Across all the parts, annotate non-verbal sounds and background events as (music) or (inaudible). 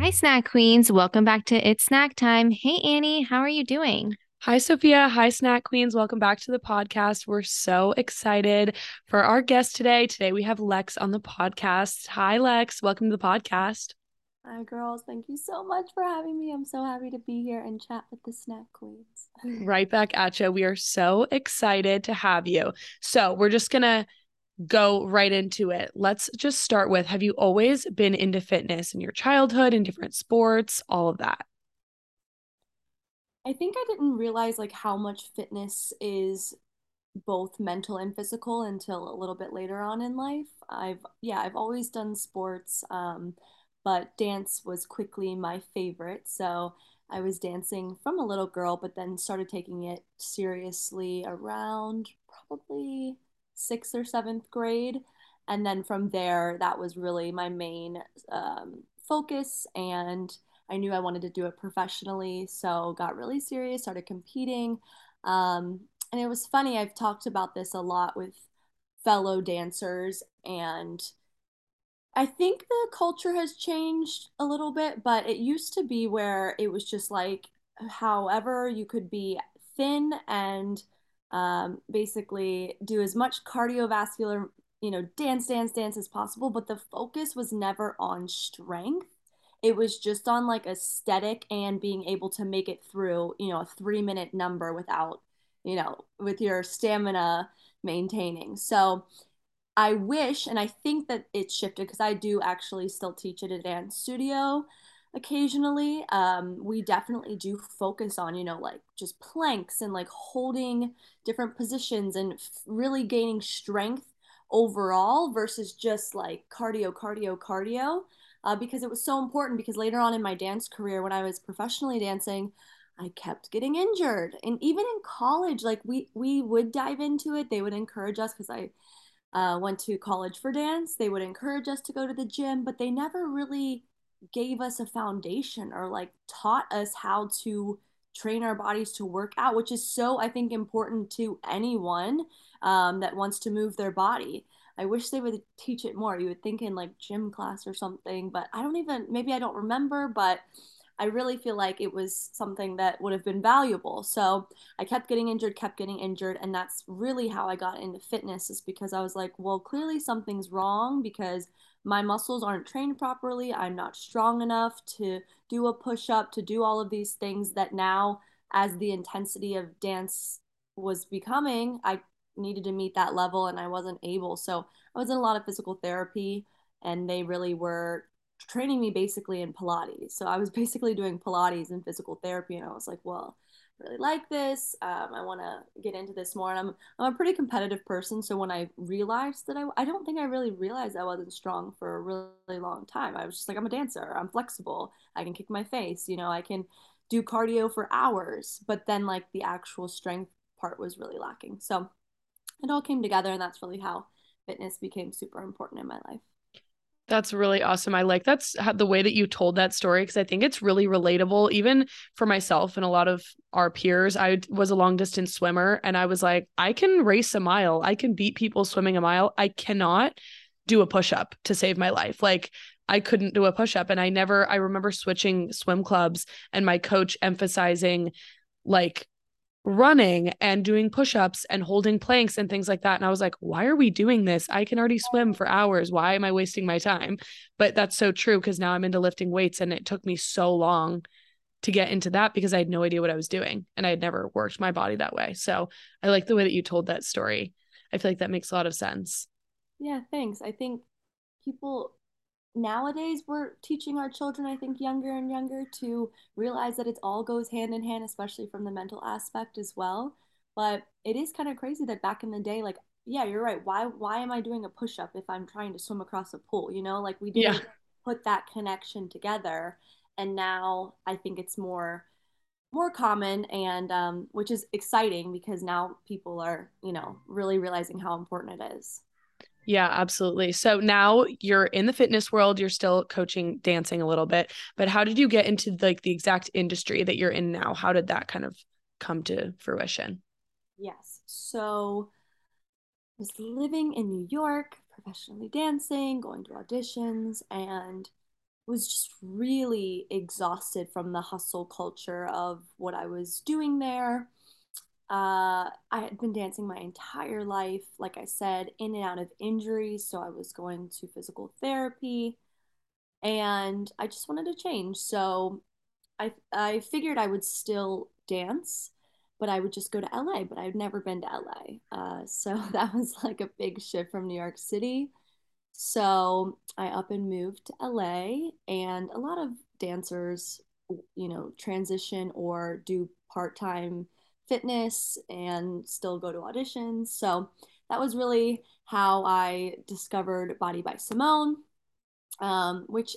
Hi, Snack Queens. Welcome back to It's Snack Time. Hey, Annie, how are you doing? Hi, Sophia. Hi, Snack Queens. Welcome back to the podcast. We're so excited for our guest today. Today we have Lex on the podcast. Hi, Lex. Welcome to the podcast. Hi, girls. Thank you so much for having me. I'm so happy to be here and chat with the Snack Queens. (laughs) right back at you. We are so excited to have you. So, we're just going to go right into it. Let's just start with Have you always been into fitness in your childhood, in different sports, all of that? I think I didn't realize like how much fitness is both mental and physical until a little bit later on in life. I've yeah, I've always done sports, um, but dance was quickly my favorite. So I was dancing from a little girl, but then started taking it seriously around probably sixth or seventh grade. And then from there, that was really my main um, focus and I knew I wanted to do it professionally, so got really serious, started competing. Um, and it was funny, I've talked about this a lot with fellow dancers, and I think the culture has changed a little bit, but it used to be where it was just like, however, you could be thin and um, basically do as much cardiovascular, you know, dance, dance, dance as possible, but the focus was never on strength it was just on like aesthetic and being able to make it through, you know, a three minute number without, you know, with your stamina maintaining. So I wish, and I think that it's shifted because I do actually still teach at a dance studio occasionally. Um, we definitely do focus on, you know, like just planks and like holding different positions and f- really gaining strength overall versus just like cardio, cardio, cardio uh, because it was so important. Because later on in my dance career, when I was professionally dancing, I kept getting injured, and even in college, like we we would dive into it. They would encourage us because I uh, went to college for dance. They would encourage us to go to the gym, but they never really gave us a foundation or like taught us how to train our bodies to work out, which is so I think important to anyone um, that wants to move their body. I wish they would teach it more. You would think in like gym class or something, but I don't even, maybe I don't remember, but I really feel like it was something that would have been valuable. So I kept getting injured, kept getting injured. And that's really how I got into fitness, is because I was like, well, clearly something's wrong because my muscles aren't trained properly. I'm not strong enough to do a push up, to do all of these things that now, as the intensity of dance was becoming, I needed to meet that level and I wasn't able. So I was in a lot of physical therapy and they really were training me basically in Pilates. So I was basically doing Pilates and physical therapy and I was like, well, I really like this. Um, I want to get into this more. And I'm, I'm a pretty competitive person. So when I realized that I, I don't think I really realized I wasn't strong for a really long time. I was just like, I'm a dancer. I'm flexible. I can kick my face. You know, I can do cardio for hours. But then like the actual strength part was really lacking. So it all came together and that's really how fitness became super important in my life that's really awesome. I like that's the way that you told that story because I think it's really relatable, even for myself and a lot of our peers. I was a long distance swimmer and I was like, I can race a mile, I can beat people swimming a mile. I cannot do a push up to save my life. Like, I couldn't do a push up. And I never, I remember switching swim clubs and my coach emphasizing, like, running and doing push-ups and holding planks and things like that. And I was like why are we doing this? I can already swim for hours. Why am I wasting my time? But that's so true cuz now I'm into lifting weights and it took me so long to get into that because I had no idea what I was doing and I had never worked my body that way. So I like the way that you told that story. I feel like that makes a lot of sense. Yeah thanks. I think people nowadays we're teaching our children i think younger and younger to realize that it all goes hand in hand especially from the mental aspect as well. But it is kind of crazy that back in the day like yeah you're right. Why why am i doing a push-up if i'm trying to swim across a pool? You know like we didn't yeah. put that connection together. And now i think it's more more common and um, which is exciting because now people are you know really realizing how important it is yeah, absolutely. So now you're in the fitness world, you're still coaching dancing a little bit, but how did you get into like the exact industry that you're in now? How did that kind of come to fruition? Yes. So I was living in New York, professionally dancing, going to auditions, and was just really exhausted from the hustle culture of what I was doing there. Uh, I had been dancing my entire life, like I said, in and out of injuries. So I was going to physical therapy and I just wanted to change. So I I figured I would still dance, but I would just go to LA. But I'd never been to LA, uh, so (laughs) that was like a big shift from New York City. So I up and moved to LA, and a lot of dancers, you know, transition or do part time fitness and still go to auditions. So that was really how I discovered Body by Simone um, which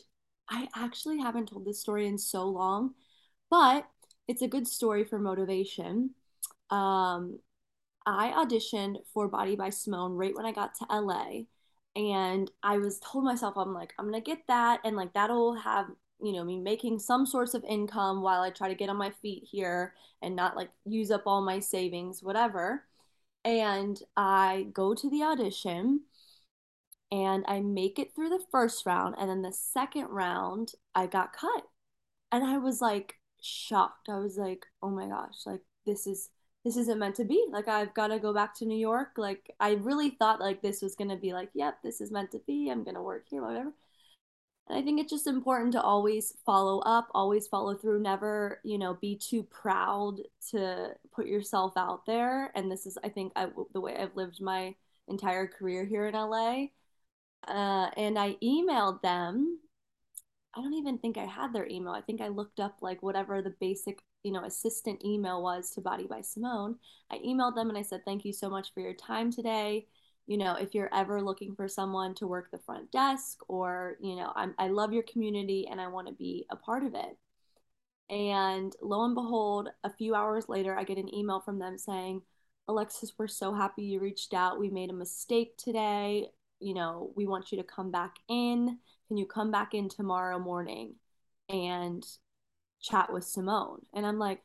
I actually haven't told this story in so long, but it's a good story for motivation. Um, I auditioned for Body by Simone right when I got to LA. And I was told myself, I'm like, I'm gonna get that, and like that'll have, you know, me making some source of income while I try to get on my feet here and not like use up all my savings, whatever. And I go to the audition and I make it through the first round. And then the second round, I got cut. And I was like shocked. I was like, oh my gosh, like this is this isn't meant to be. Like I've got to go back to New York. Like I really thought like this was gonna be like, yep, this is meant to be. I'm gonna work here, whatever. And I think it's just important to always follow up, always follow through, never, you know, be too proud to put yourself out there. And this is, I think, I, the way I've lived my entire career here in LA uh, and I emailed them. I don't even think I had their email. I think I looked up like whatever the basic, you know, assistant email was to Body by Simone. I emailed them and I said, "Thank you so much for your time today. You know, if you're ever looking for someone to work the front desk or, you know, I'm, I love your community and I want to be a part of it." And lo and behold, a few hours later, I get an email from them saying, Alexis, we're so happy you reached out. We made a mistake today you know, we want you to come back in. Can you come back in tomorrow morning and chat with Simone? And I'm like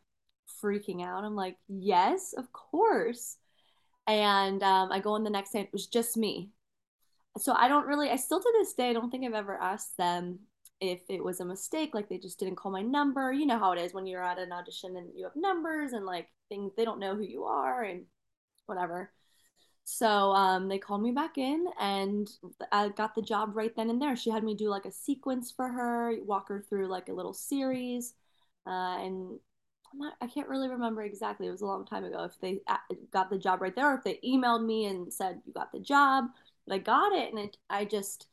freaking out. I'm like, yes, of course. And um, I go in the next day, it was just me. So I don't really, I still to this day, I don't think I've ever asked them if it was a mistake, like they just didn't call my number. You know how it is when you're at an audition and you have numbers and like things, they don't know who you are and whatever. So um, they called me back in and I got the job right then and there. She had me do like a sequence for her, walk her through like a little series. Uh, and not, I can't really remember exactly. It was a long time ago if they uh, got the job right there or if they emailed me and said, you got the job. But I got it. And it, I just,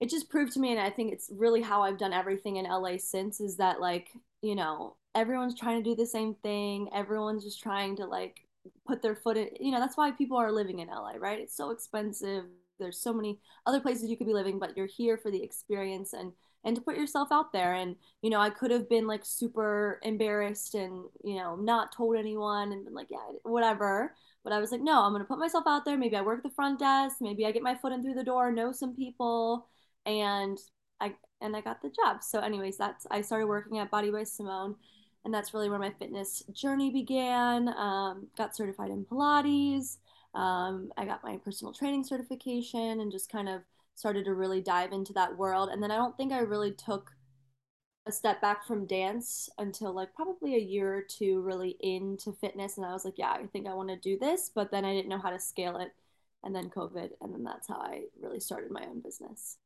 it just proved to me. And I think it's really how I've done everything in LA since is that like, you know, everyone's trying to do the same thing. Everyone's just trying to like put their foot in you know that's why people are living in LA right it's so expensive there's so many other places you could be living but you're here for the experience and and to put yourself out there. And you know I could have been like super embarrassed and you know not told anyone and been like yeah whatever. But I was like no I'm going to put myself out there. Maybe I work the front desk. Maybe I get my foot in through the door know some people. And I and I got the job. So anyways that's I started working at Body by Simone and that's really where my fitness journey began. Um, got certified in Pilates. Um, I got my personal training certification and just kind of started to really dive into that world. And then I don't think I really took a step back from dance until like probably a year or two really into fitness. And I was like, yeah, I think I want to do this. But then I didn't know how to scale it. And then COVID. And then that's how I really started my own business.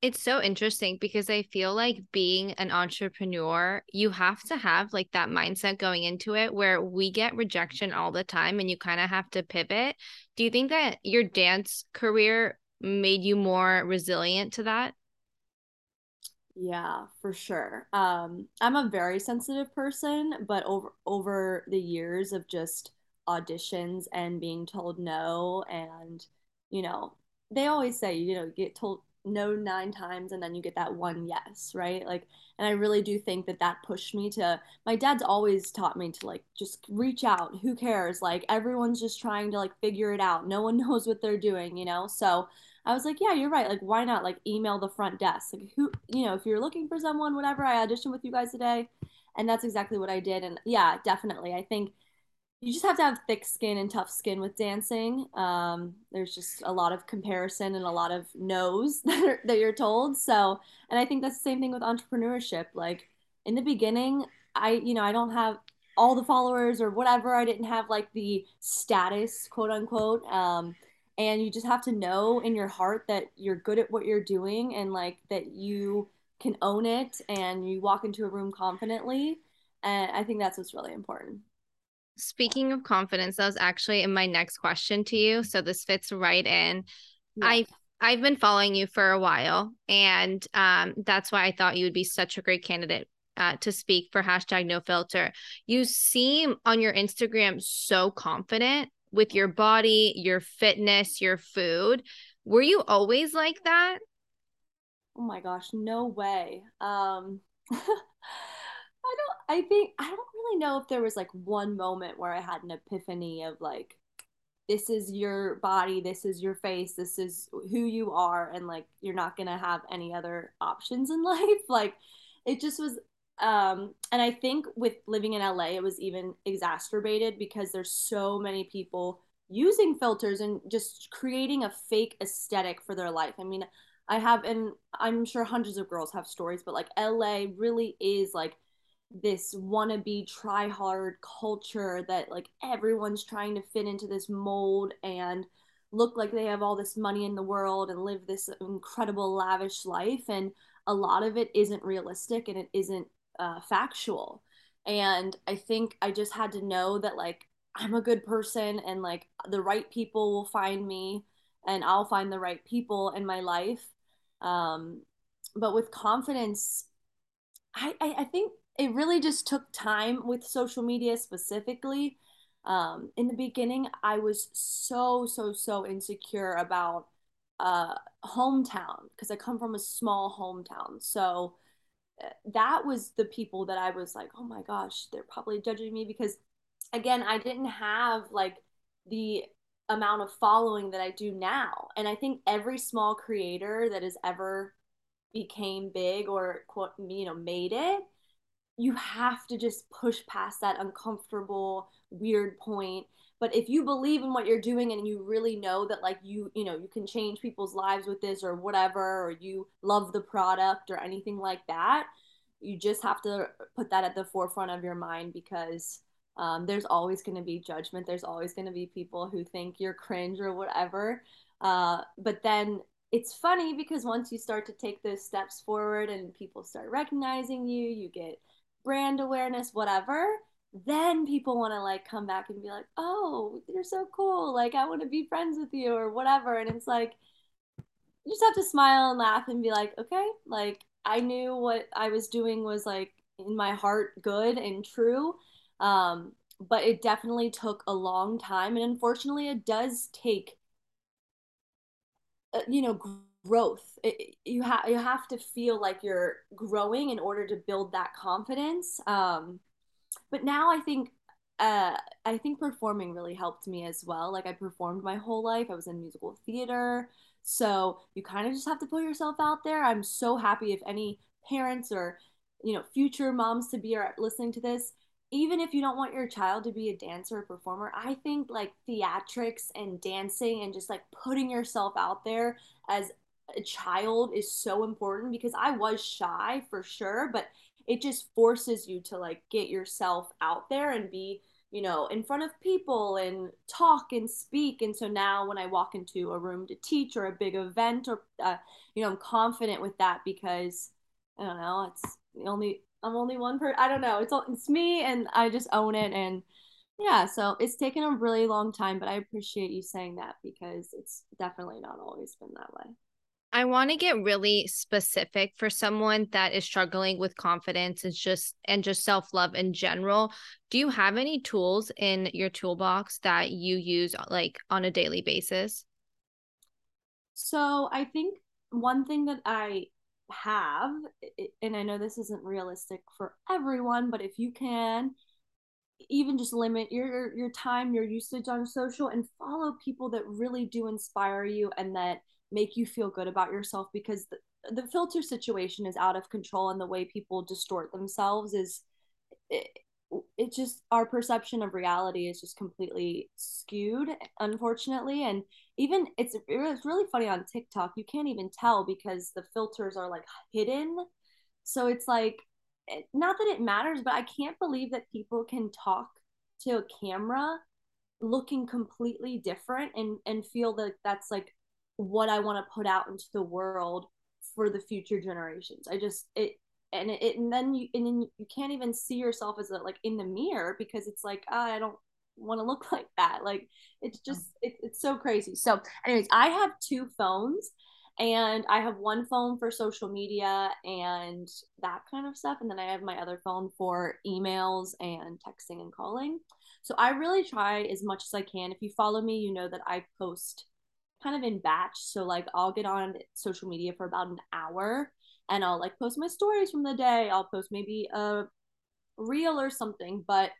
It's so interesting because I feel like being an entrepreneur, you have to have like that mindset going into it where we get rejection all the time and you kind of have to pivot. Do you think that your dance career made you more resilient to that? Yeah, for sure. Um, I'm a very sensitive person, but over over the years of just auditions and being told no and you know, they always say, you know, get told no nine times and then you get that one yes right like and i really do think that that pushed me to my dad's always taught me to like just reach out who cares like everyone's just trying to like figure it out no one (laughs) knows what they're doing you know so i was like yeah you're right like why not like email the front desk like who you know if you're looking for someone whatever i auditioned with you guys today and that's exactly what i did and yeah definitely i think you just have to have thick skin and tough skin with dancing. Um, there's just a lot of comparison and a lot of no's (laughs) that, are, that you're told. So, and I think that's the same thing with entrepreneurship. Like in the beginning, I, you know, I don't have all the followers or whatever. I didn't have like the status, quote unquote. Um, and you just have to know in your heart that you're good at what you're doing and like that you can own it and you walk into a room confidently. And I think that's what's really important. Speaking of confidence, that was actually in my next question to you. So this fits right in. Yeah. I I've been following you for a while, and um, that's why I thought you would be such a great candidate uh, to speak for hashtag no filter. You seem on your Instagram so confident with your body, your fitness, your food. Were you always like that? Oh my gosh, no way. Um (laughs) I don't I think I don't really know if there was like one moment where I had an epiphany of like this is your body, this is your face, this is who you are and like you're not going to have any other options in (laughs) life. Like it just was um and I think with living in LA it was even exacerbated because there's so many people using filters and just creating a fake aesthetic for their life. I mean, I have and I'm sure hundreds of girls have stories, but like LA really is like this wannabe try hard culture that like everyone's trying to fit into this mold and look like they have all this money in the world and live this incredible lavish life and a lot of it isn't realistic and it isn't uh, factual and i think i just had to know that like i'm a good person and like the right people will find me and i'll find the right people in my life um, but with confidence I, I, I think it really just took time with social media specifically. Um, in the beginning, I was so, so, so insecure about uh, hometown because I come from a small hometown. So that was the people that I was like, oh my gosh, they're probably judging me because, again, I didn't have like the amount of following that I do now. And I think every small creator that has ever became big or quote you know made it you have to just push past that uncomfortable weird point but if you believe in what you're doing and you really know that like you you know you can change people's lives with this or whatever or you love the product or anything like that you just have to put that at the forefront of your mind because um, there's always going to be judgment. There's always going to be people who think you're cringe or whatever. Uh, but then it's funny because once you start to take those steps forward and people start recognizing you you get brand awareness, whatever, then people want to like come back and be like, oh, you're so cool. Like, I want to be friends with you or whatever. And it's like, you just have to smile and laugh and be like, okay, like, I knew what I was doing was like in my heart good and true. Um, but it definitely took a long time. And unfortunately, it does take, uh, you know, growth it, you have you have to feel like you're growing in order to build that confidence um but now i think uh i think performing really helped me as well. Like i performed my whole life. I was in musical theater. So you kind of just have to put yourself out there. I'm so happy if any parents or you know future moms to be are listening to this. Even if you don't want your child to be a dancer or performer, I think like theatrics and dancing and just like putting yourself out there as a child is so important because I was shy for sure, but it just forces you to like get yourself out there and be, you know, in front of people and talk and speak. And so now when I walk into a room to teach or a big event or, uh, you know, I'm confident with that because I don't know, it's only, I'm only one person. I don't know. It's, all it's me and I just own it. And yeah, so it's taken a really long time, but I appreciate you saying that because it's definitely not always been that way. I want to get really specific for someone that is struggling with confidence and just and just self-love in general. Do you have any tools in your toolbox that you use uh, like on a daily basis? So, I think one thing that I have and I know this isn't realistic for everyone, but if you can even just limit your your time, your usage on social and follow people that really do inspire you and that make you feel good about yourself because the, the filter situation is out of control and the way people distort themselves is it, it just our perception of reality is just completely skewed unfortunately. And even it's it's really funny on TikTok you can't even tell because the filters are like hidden. So it's like not that it matters but I can't believe that people can talk to a camera looking completely different and and feel that that's like what I want to put out into the world for the future generations. I just it and it, and then you and then you can't even see yourself as a, like in the mirror because it's like oh, I don't want to look (laughs) like that. Like it's just it, it's so crazy. So anyways, I have two phones and I have one phone for social media and that kind of stuff and then I have my other phone for emails and texting and calling. So I really try as much as I can. If you follow me, you know that I post kind of in batch. So like I'll get on social media for about an hour and I'll like post my stories from the day. I'll post maybe a reel or something, but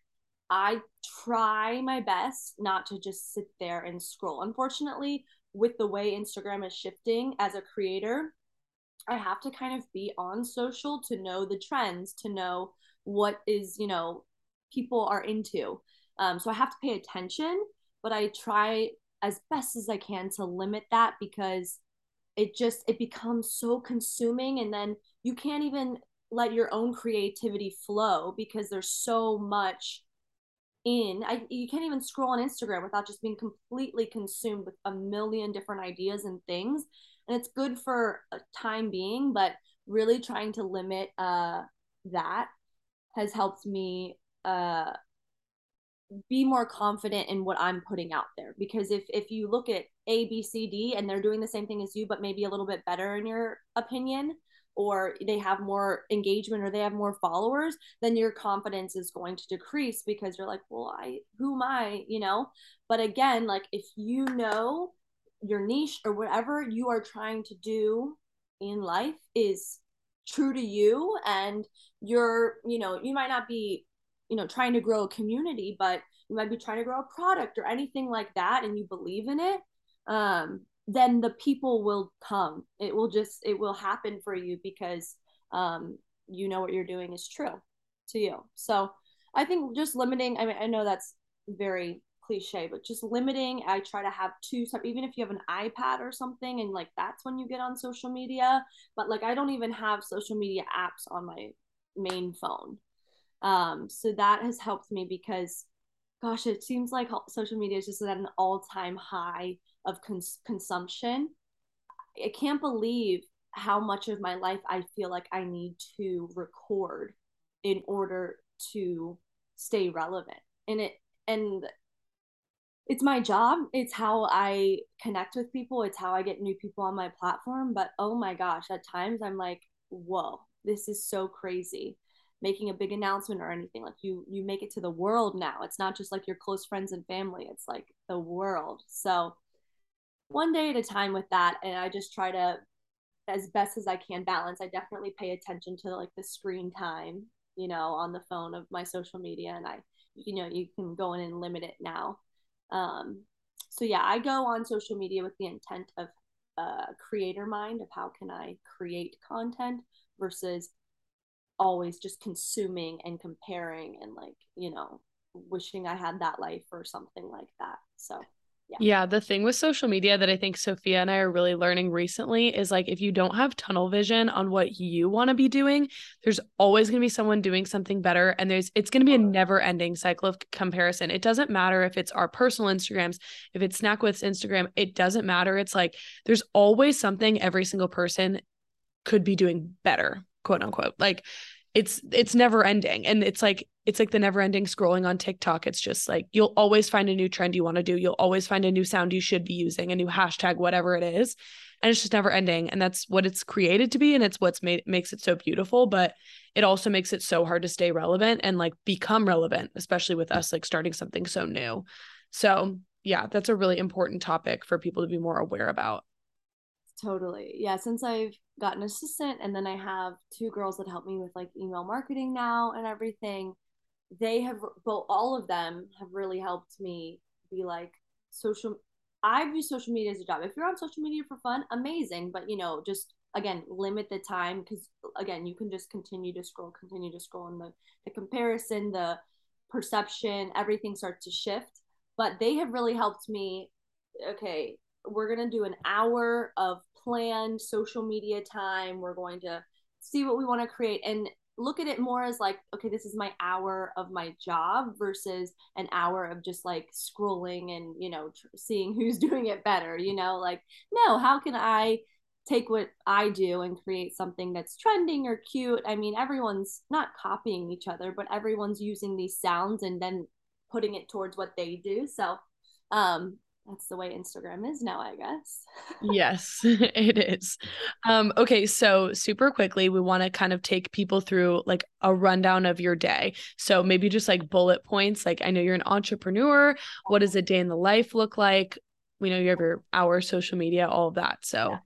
I try my best not to just sit there and scroll. Unfortunately, with the way Instagram is shifting as a creator, I have to kind of be on social to know the trends, to know what is, you know, people are into. Um, so I have to pay attention, but I try as best as I can to limit that because it just it becomes so consuming and then you can't even let your own creativity flow because there's so much in I, you can't even scroll on instagram without just being completely consumed with a million different ideas and things. And it's good for a time being but really trying to limit uh that has helped me uh be more confident in what I'm putting out there. Because if if you look at A B C D and they're doing the same thing as you but maybe a little bit better in your opinion or they have more engagement or they have more followers then your confidence is going to decrease because you're like well I who am I? You know? But again like if you know your niche or whatever you are trying to do in life is true to you and you're you know you might not be you know trying to grow a community but you might be trying to grow a product or anything like that and you believe in it um, then the people will come. It will just it will happen for you because um, you know what you're doing is true to you. So i think just limiting i mean i know that's very cliche but just limiting i try to have two even if you have an ipad or something and like that's when you get on social media but like i don't even have social media apps on my main phone um, so that has helped me because, gosh, it seems like social media is just at an all time high of cons- consumption. I can't believe how much of my life I feel like I need to record in order to stay relevant. And it, and it's my job. It's how I connect with people. It's how I get new people on my platform. But oh my gosh, at times I'm like, whoa, this is so crazy making a big announcement or anything like you you make it to the world now. It's not just like your close friends and family it's like the world. So one day at a time with that and i just try to as best as i can balance i definitely pay attention to like the screen time you know on the phone of my social media and i you know you can go in and limit it now. Um so yeah i go on social media with the intent of uh, creator mind of how can i create content versus always just consuming and comparing and like you know wishing i had that life or something like that so yeah. yeah the thing with social media that i think sophia and i are really learning recently is like if you don't have tunnel vision on what you want to be doing there's always going to be someone doing something better and there's it's going to be a never ending cycle of comparison. It doesn't matter if it's our personal instagrams if it's snack with instagram it doesn't matter. It's like there's always something every single person could be doing better quote unquote. Like it's it's never ending and it's like it's like the never ending scrolling on TikTok. It's just like you'll always find a new trend you want to do. You'll always find a new sound you should be using, a new hashtag, whatever it is. And it's just never ending. And that's what it's created to be. And it's what's made makes it so beautiful. But it also makes it so hard to stay relevant and like become relevant, especially with us like starting something so new. So yeah, that's a really important topic for people to be more aware about. Totally. Yeah. Since I've got an assistant and then I have two girls that help me with like email marketing now and everything, they have both all of them have really helped me be like social I view social media as a job. If you're on social media for fun, amazing. But you know, just again, limit the time because again, you can just continue to scroll, continue to scroll and the, the comparison, the perception, everything starts to shift. But they have really helped me. Okay, we're going to do an hour of planned social media time. We're going to see what we want to create and look at it more as like, okay, this is my hour of my job versus an hour of just like scrolling and, you know, tr- seeing (laughs) who's doing it better, you know, like, no, how can I take what I do and create something that's trending or cute? I mean, everyone's not copying each other, but everyone's using these sounds and then putting it towards what they do. So, um, that's the way Instagram is now, I guess. yes, (laughs) it is. Um, okay, so super quickly, we want to kind of take people through like a rundown of your day. So maybe just like bullet points. Like, I know you're an entrepreneur. What does a day in the life look like? We know you have your hour social media, all of that. So, yeah.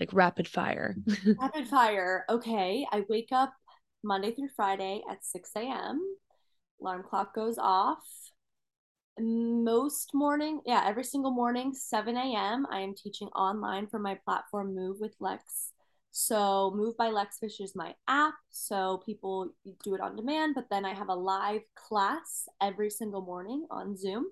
like rapid fire. (laughs) rapid fire. Okay, I wake up Monday through Friday at 6 a.m. Alarm clock goes off most morning yeah every single morning 7 a.m i am teaching online from my platform move with lex. So move by lexfish is my app so people do it on demand but then i have a live class every single morning on zoom.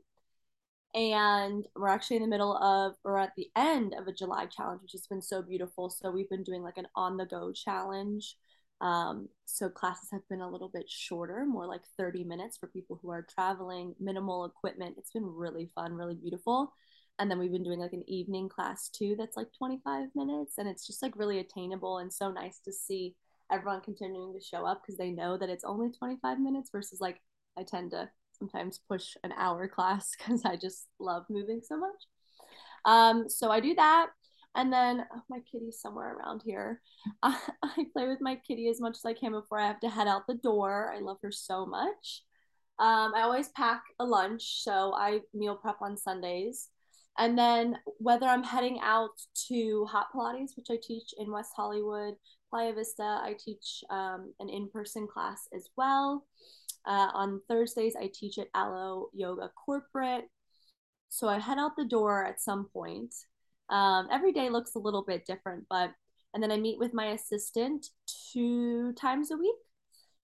And we're actually in the middle of or at the end of a july challenge which has been so beautiful. So we've been doing like an on the go challenge um, so classes have been a little bit shorter, more like 30 minutes for people who are traveling, minimal equipment. It's been really fun, really beautiful. And then we've been doing like an evening class too that's like 25 minutes. And it's just like really attainable and so nice to see everyone continuing to show up because they know that it's only 25 minutes versus like I tend to sometimes push an hour (laughs) class because I just love moving so much. Um, so I do that. And then oh, my kitty's somewhere around here. I, (laughs) I, play with my kitty as much as I can before I have to head out the door. I love her so much. Um, I always pack a lunch, so I meal prep on Sundays. And then whether I'm heading out to Hot Pilates, which I teach in West Hollywood, Playa Vista, I teach um, an in person class as well. Uh, on Thursdays, I teach at Alo Yoga Corporate. So I head out the door at some point um, every day looks a little bit different, but and then I meet with my assistant two times a week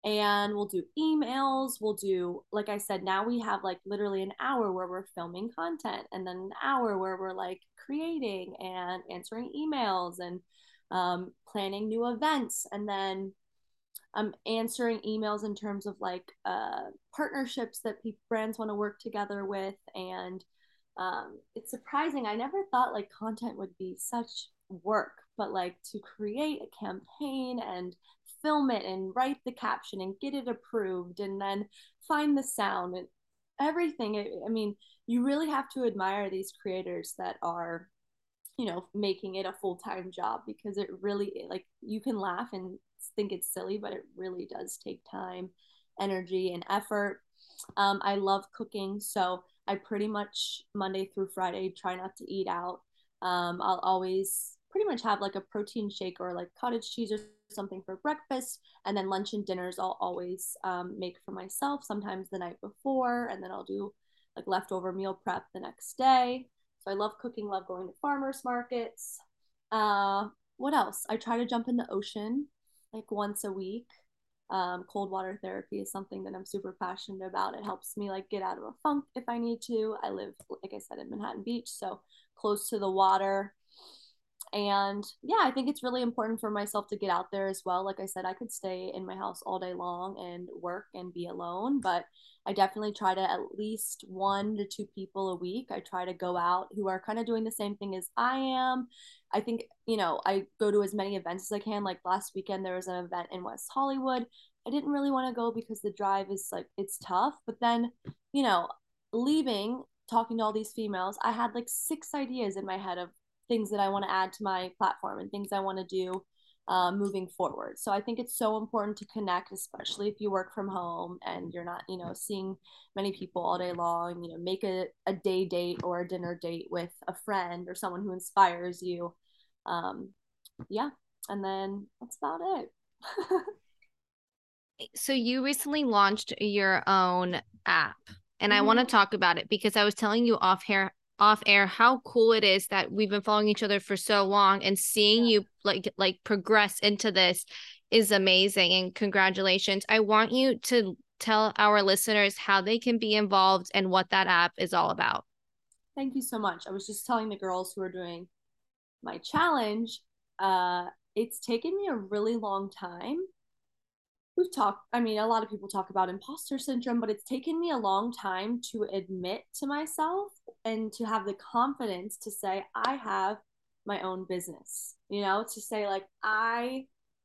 and we'll do emails. We'll do, like I said, now we have like literally an hour where we're filming content and then an hour where we're like creating and answering emails and um, planning new events. And then I'm answering emails in terms of like uh, partnerships that pe- brands want to work together with and um, it's surprising. I never thought like content would be such work, but like to create a campaign and film it and write the caption and get it approved and then find the sound and everything. I mean, you really have to admire these creators that are, you know, making it a full time job because it really, like, you can laugh and think it's silly, but it really does take time, energy, and effort. Um, I love cooking. So, I pretty much Monday through Friday try not to eat out. Um, I'll always pretty much have like a protein shake or like cottage cheese or something for breakfast. And then lunch and dinners I'll always um, make for myself, sometimes the night before. And then I'll do like leftover meal prep the next day. So I love cooking, love going to farmers markets. Uh, what else? I try to jump in the ocean like once a week um, cold water therapy is something that I'm super passionate about. It helps me like get out of a funk if I need to. I live, like I said, in Manhattan Beach, so close to the water. And yeah, I think it's really important for myself to get out there as well. Like I said, I could stay in my house all day long and work and be alone, but I definitely try to at least one to two people a week. I try to go out who are kind of doing the same thing as I am. I think, you know, I go to as many events as I can. Like last weekend, there was an event in West Hollywood. I didn't really want to go because the drive is like, it's tough. But then, you know, leaving, talking to all these females, I had like six ideas in my head of things that I want to add to my platform and things I want to do um, moving forward. So I think it's so important to connect, especially if you work from home and you're not, you know, seeing many people all day long. You know, make a, a day date or a dinner date with a friend or someone who inspires you. Um, yeah, and then that's about it. (laughs) so you recently launched your own app and mm-hmm. I want to talk about it because I was telling you off here off air how cool it is that we've been following each other for so long and seeing you like like progress into this is amazing and congratulations. I want you to tell our listeners how they can be involved and what that app is all about. Thank you so much. I was just telling the girls who are doing my challenge, uh, it's taken me a really long time. We've talked, I mean, a lot of people talk about imposter syndrome, but it's taken me a long time to admit to myself and to have the confidence to say, I have my own business, you know, to say, like, I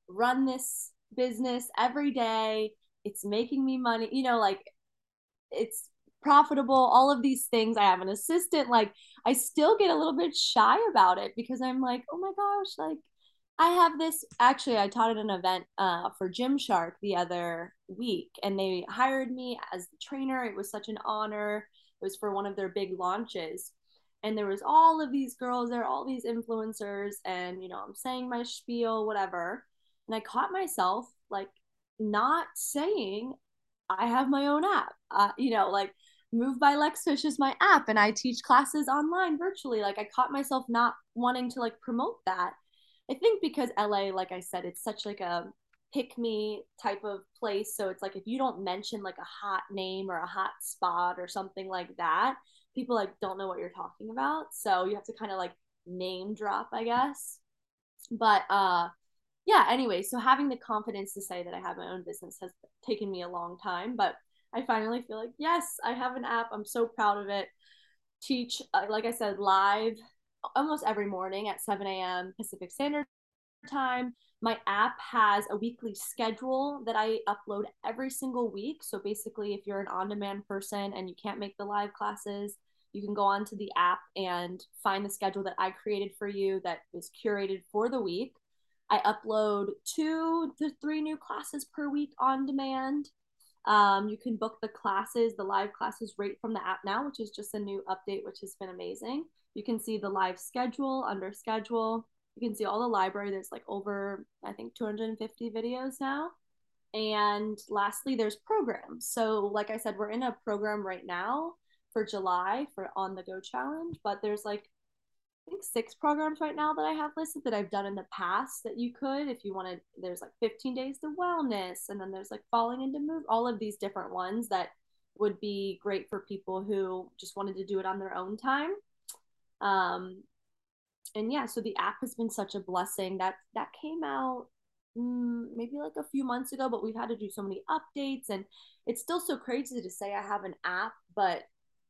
run this business every day. It's making me money, you know, like, it's profitable, all of these things. I have an assistant. Like, I still get a little bit shy about it because I'm like, oh my gosh, like, I have this. Actually, I taught at an event uh, for Gymshark the other week, and they hired me as the trainer. It was such an honor. It was for one of their big launches. And there was all of these girls there, all these influencers, and you know, I'm saying my spiel, whatever. And I caught myself like not saying I have my own app. Uh, you know, like Move by Lexfish is my app and I teach classes online virtually. Like I caught myself not wanting to like promote that. I think because LA, like I said, it's such like a pick me type of place. So it's like if you don't mention like a hot name or a hot spot or something like that, people like don't know what you're talking about. So you have to kind of like name drop, I guess. But uh yeah, anyway, so having the confidence to say that I have my own business has taken me a long time, but I finally feel like, yes, I have an app. I'm so proud of it. Teach, uh, like I said, live almost every morning at 7 a.m. Pacific Standard Time. My app has a weekly schedule that I upload every single week. So basically, if you're an on demand person and you can't make the live classes, you can go onto the app and find the schedule that I created for you that is curated for the week. I upload two to three new classes per week on demand. Um, you can book the classes, the live classes right from the app now, which is just a new update, which has been amazing. You can see the live schedule under schedule. You can see all the library. There's like over, I think, 250 videos now. And lastly, there's programs. So, like I said, we're in a program right now for July for On the Go Challenge, but there's like think six programs right now that I have listed that I've done in the past that you could if you wanted. There's like 15 days to wellness, and then there's like falling into move, all of these different ones that would be great for people who just wanted to do it on their own time. Um, and yeah, so the app has been such a blessing. That that came out mm, maybe like a few months ago, but we've had to do so many updates, and it's still so crazy to say I have an app, but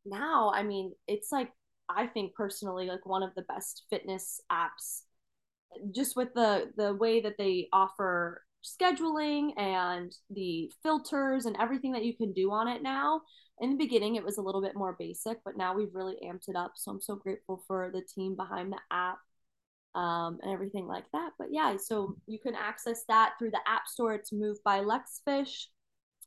now I mean it's like I think personally like one of the best fitness apps just with the the way that they offer scheduling and the filters and everything that you can do on it now. In the beginning, it was a little bit more basic, but now we've really amped it up. So I'm so grateful for the team behind the app um, and everything like that. But yeah, so you can access that through the App Store. It's Move by Lexfish.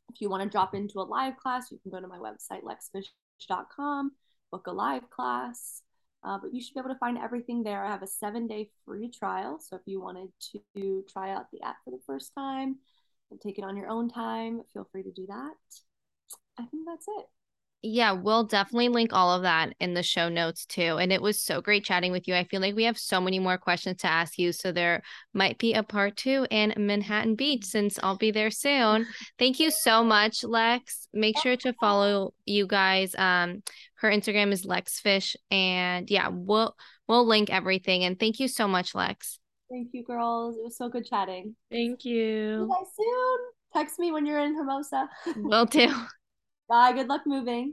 If you want to drop into a live class, you can go to my website, lexfish.com book a live class. Uh, but you should be able to find everything there. I have a seven day free trial. So if you wanted to try out the app for the first time and take it on your own time, feel free to do that. I think that's it. Yeah, we'll definitely link all of that in the show notes too. And it was so great chatting with you. I feel like we have so many more questions to ask you. So there might be a part two in Manhattan Beach since I'll be there soon. (laughs) Thank you so much, Lex. Make sure to follow you guys. Um, her Instagram is LexFish. And yeah, we'll we'll link everything. And thank you so much, Lex. Thank you, girls. It was so good chatting. Thank you. See you guys soon. Text me when you're in Hermosa. Will do. (laughs) Bye. Good luck moving.